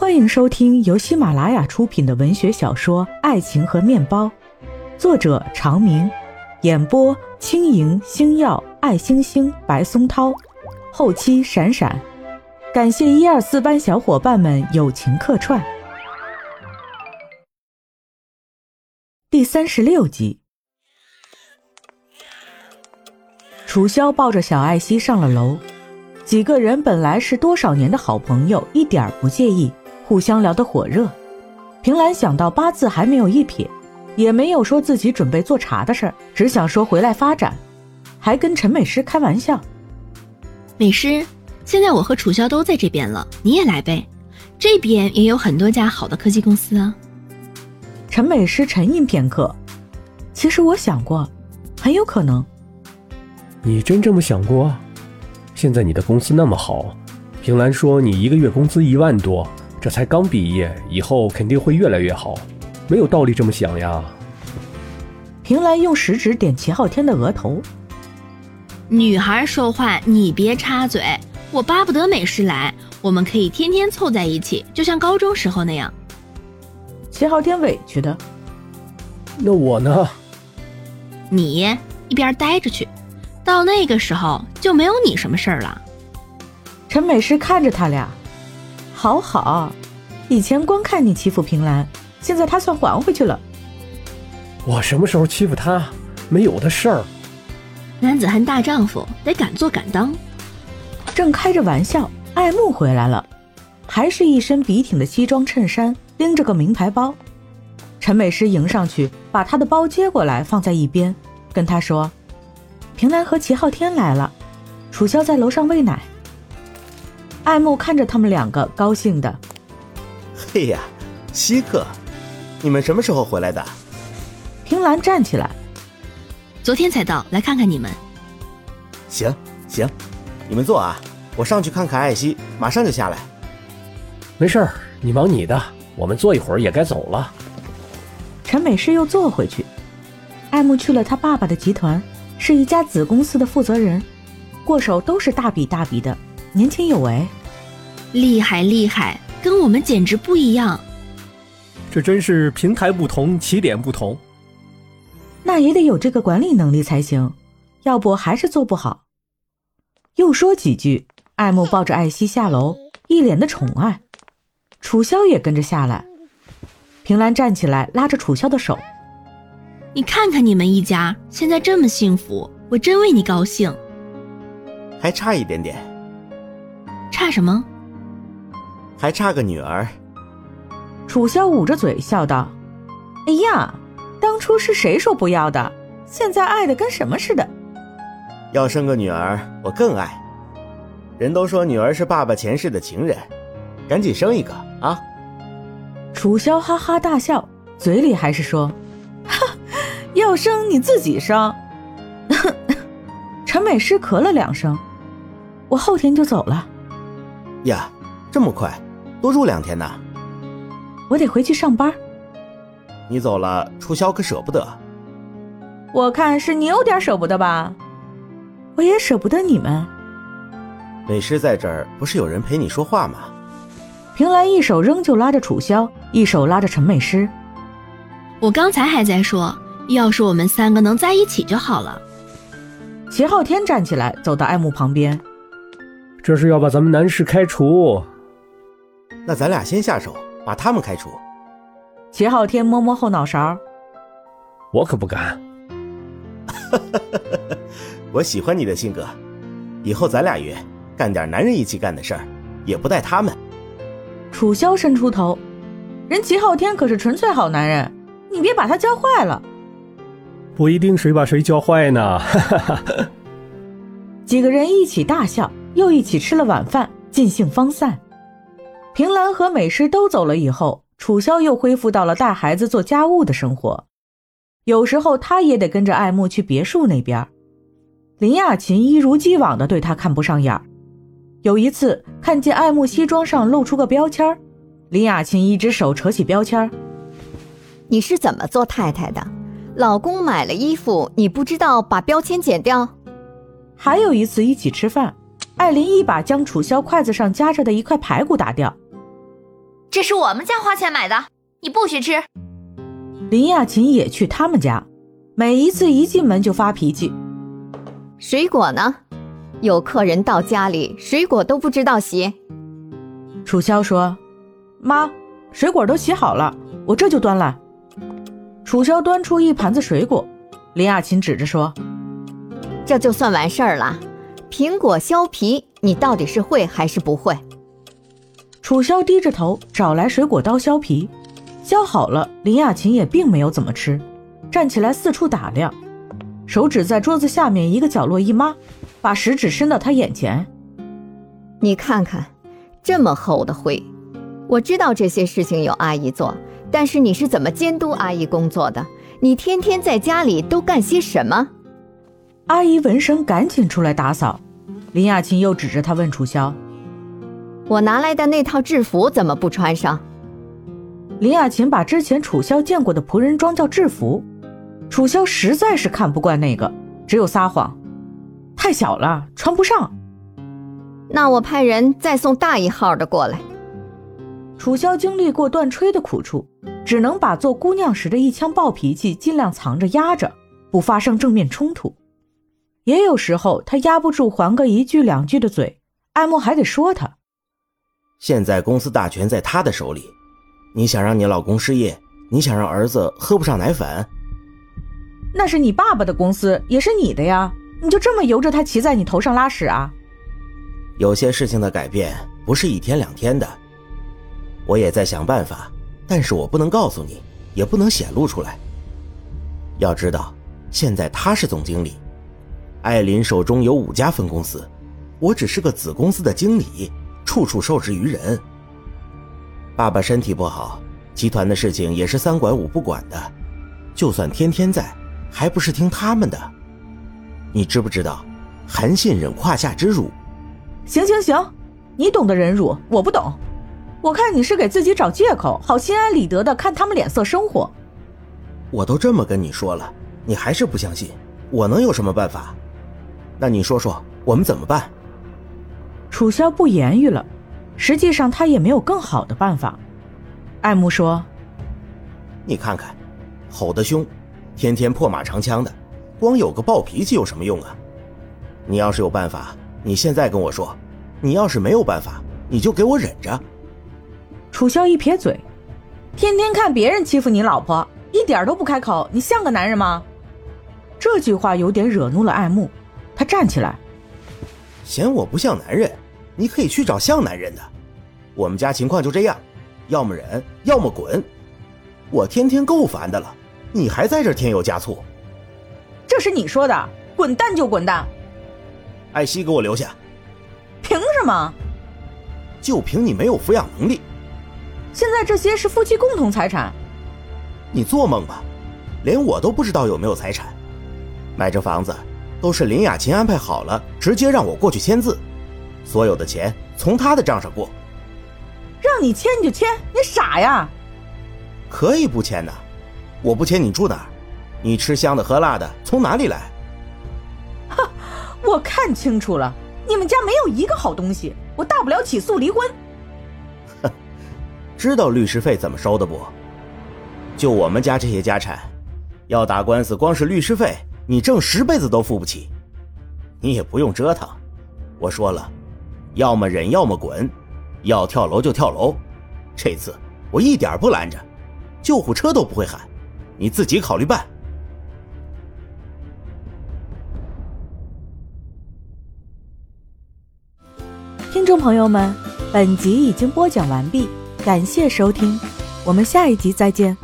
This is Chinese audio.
欢迎收听由喜马拉雅出品的文学小说《爱情和面包》，作者长明，演播轻盈、星耀、爱星星、白松涛，后期闪闪。感谢一二四班小伙伴们友情客串。第三十六集，楚萧抱着小艾希上了楼。几个人本来是多少年的好朋友，一点儿不介意，互相聊得火热。平兰想到八字还没有一撇，也没有说自己准备做茶的事儿，只想说回来发展，还跟陈美诗开玩笑：“美诗，现在我和楚萧都在这边了，你也来呗，这边也有很多家好的科技公司啊。”陈美诗沉吟片刻，其实我想过，很有可能。你真这么想过？现在你的公司那么好，平兰说你一个月工资一万多，这才刚毕业，以后肯定会越来越好，没有道理这么想呀。平兰用食指点齐昊天的额头。女孩说话你别插嘴，我巴不得美诗来，我们可以天天凑在一起，就像高中时候那样。齐昊天委屈的。那我呢？你一边待着去。到那个时候就没有你什么事儿了。陈美诗看着他俩，好好，以前光看你欺负平兰，现在他算还回去了。我什么时候欺负他？没有的事儿。男子汉大丈夫得敢做敢当。正开着玩笑，爱慕回来了，还是一身笔挺的西装衬衫，拎着个名牌包。陈美诗迎上去，把他的包接过来放在一边，跟他说。平兰和齐昊天来了，楚萧在楼上喂奶。爱慕看着他们两个，高兴的。嘿呀，稀客，你们什么时候回来的？平兰站起来，昨天才到，来看看你们。行行，你们坐啊，我上去看看艾希，马上就下来。没事儿，你忙你的，我们坐一会儿也该走了。陈美诗又坐回去。爱慕去了他爸爸的集团。是一家子公司的负责人，过手都是大笔大笔的，年轻有为，厉害厉害，跟我们简直不一样。这真是平台不同，起点不同。那也得有这个管理能力才行，要不还是做不好。又说几句，爱慕抱着艾希下楼，一脸的宠爱。楚萧也跟着下来，平兰站起来拉着楚萧的手。你看看你们一家现在这么幸福，我真为你高兴。还差一点点。差什么？还差个女儿。楚萧捂着嘴笑道：“哎呀，当初是谁说不要的？现在爱的跟什么似的。要生个女儿，我更爱。人都说女儿是爸爸前世的情人，赶紧生一个啊！”楚萧哈哈大笑，嘴里还是说。哈要生你自己生。陈美诗咳了两声，我后天就走了。呀，这么快？多住两天呢？我得回去上班。你走了，楚萧可舍不得。我看是你有点舍不得吧。我也舍不得你们。美诗在这儿，不是有人陪你说话吗？平兰一手仍旧拉着楚萧，一手拉着陈美诗。我刚才还在说。要是我们三个能在一起就好了。齐昊天站起来，走到爱慕旁边。这是要把咱们男士开除。那咱俩先下手，把他们开除。齐昊天摸摸后脑勺。我可不敢。我喜欢你的性格，以后咱俩约，干点男人一起干的事儿，也不带他们。楚萧伸出头，人齐昊天可是纯粹好男人，你别把他教坏了。不一定谁把谁教坏呢。几个人一起大笑，又一起吃了晚饭，尽兴方散。平兰和美诗都走了以后，楚萧又恢复到了带孩子做家务的生活。有时候他也得跟着爱慕去别墅那边。林雅琴一如既往的对他看不上眼儿。有一次看见爱慕西装上露出个标签林雅琴一只手扯起标签你是怎么做太太的？”老公买了衣服，你不知道把标签剪掉。还有一次一起吃饭，艾琳一把将楚萧筷子上夹着的一块排骨打掉。这是我们家花钱买的，你不许吃。林亚琴也去他们家，每一次一进门就发脾气。水果呢？有客人到家里，水果都不知道洗。楚萧说：“妈，水果都洗好了，我这就端来。”楚萧端出一盘子水果，林亚琴指着说：“这就算完事儿了。苹果削皮，你到底是会还是不会？”楚萧低着头找来水果刀削皮，削好了。林雅琴也并没有怎么吃，站起来四处打量，手指在桌子下面一个角落一抹，把食指伸到他眼前：“你看看，这么厚的灰。我知道这些事情有阿姨做，但是你是怎么监督阿姨工作的？你天天在家里都干些什么？”阿姨闻声赶紧出来打扫。林雅琴又指着他问楚萧。我拿来的那套制服怎么不穿上？林雅琴把之前楚萧见过的仆人装叫制服，楚萧实在是看不惯那个，只有撒谎，太小了，穿不上。那我派人再送大一号的过来。楚萧经历过断炊的苦处，只能把做姑娘时的一腔暴脾气尽量藏着压着，不发生正面冲突。也有时候他压不住还个一句两句的嘴，爱慕还得说他。现在公司大权在他的手里，你想让你老公失业，你想让儿子喝不上奶粉，那是你爸爸的公司，也是你的呀，你就这么由着他骑在你头上拉屎啊？有些事情的改变不是一天两天的，我也在想办法，但是我不能告诉你，也不能显露出来。要知道，现在他是总经理，艾琳手中有五家分公司，我只是个子公司的经理。处处受制于人。爸爸身体不好，集团的事情也是三管五不管的，就算天天在，还不是听他们的？你知不知道，韩信忍胯下之辱？行行行，你懂得忍辱，我不懂。我看你是给自己找借口，好心安理得的看他们脸色生活。我都这么跟你说了，你还是不相信，我能有什么办法？那你说说，我们怎么办？楚萧不言语了，实际上他也没有更好的办法。爱慕说：“你看看，吼得凶，天天破马长枪的，光有个暴脾气有什么用啊？你要是有办法，你现在跟我说；你要是没有办法，你就给我忍着。”楚萧一撇嘴：“天天看别人欺负你老婆，一点都不开口，你像个男人吗？”这句话有点惹怒了爱慕，他站起来。嫌我不像男人，你可以去找像男人的。我们家情况就这样，要么忍，要么滚。我天天够烦的了，你还在这添油加醋。这是你说的，滚蛋就滚蛋。艾希给我留下。凭什么？就凭你没有抚养能力。现在这些是夫妻共同财产。你做梦吧，连我都不知道有没有财产。买这房子。都是林雅琴安排好了，直接让我过去签字，所有的钱从他的账上过。让你签你就签，你傻呀？可以不签的，我不签你住哪儿？你吃香的喝辣的从哪里来？哼，我看清楚了，你们家没有一个好东西，我大不了起诉离婚。哼，知道律师费怎么收的不？就我们家这些家产，要打官司，光是律师费。你挣十辈子都付不起，你也不用折腾。我说了，要么忍，要么滚，要跳楼就跳楼。这次我一点不拦着，救护车都不会喊，你自己考虑办。听众朋友们，本集已经播讲完毕，感谢收听，我们下一集再见。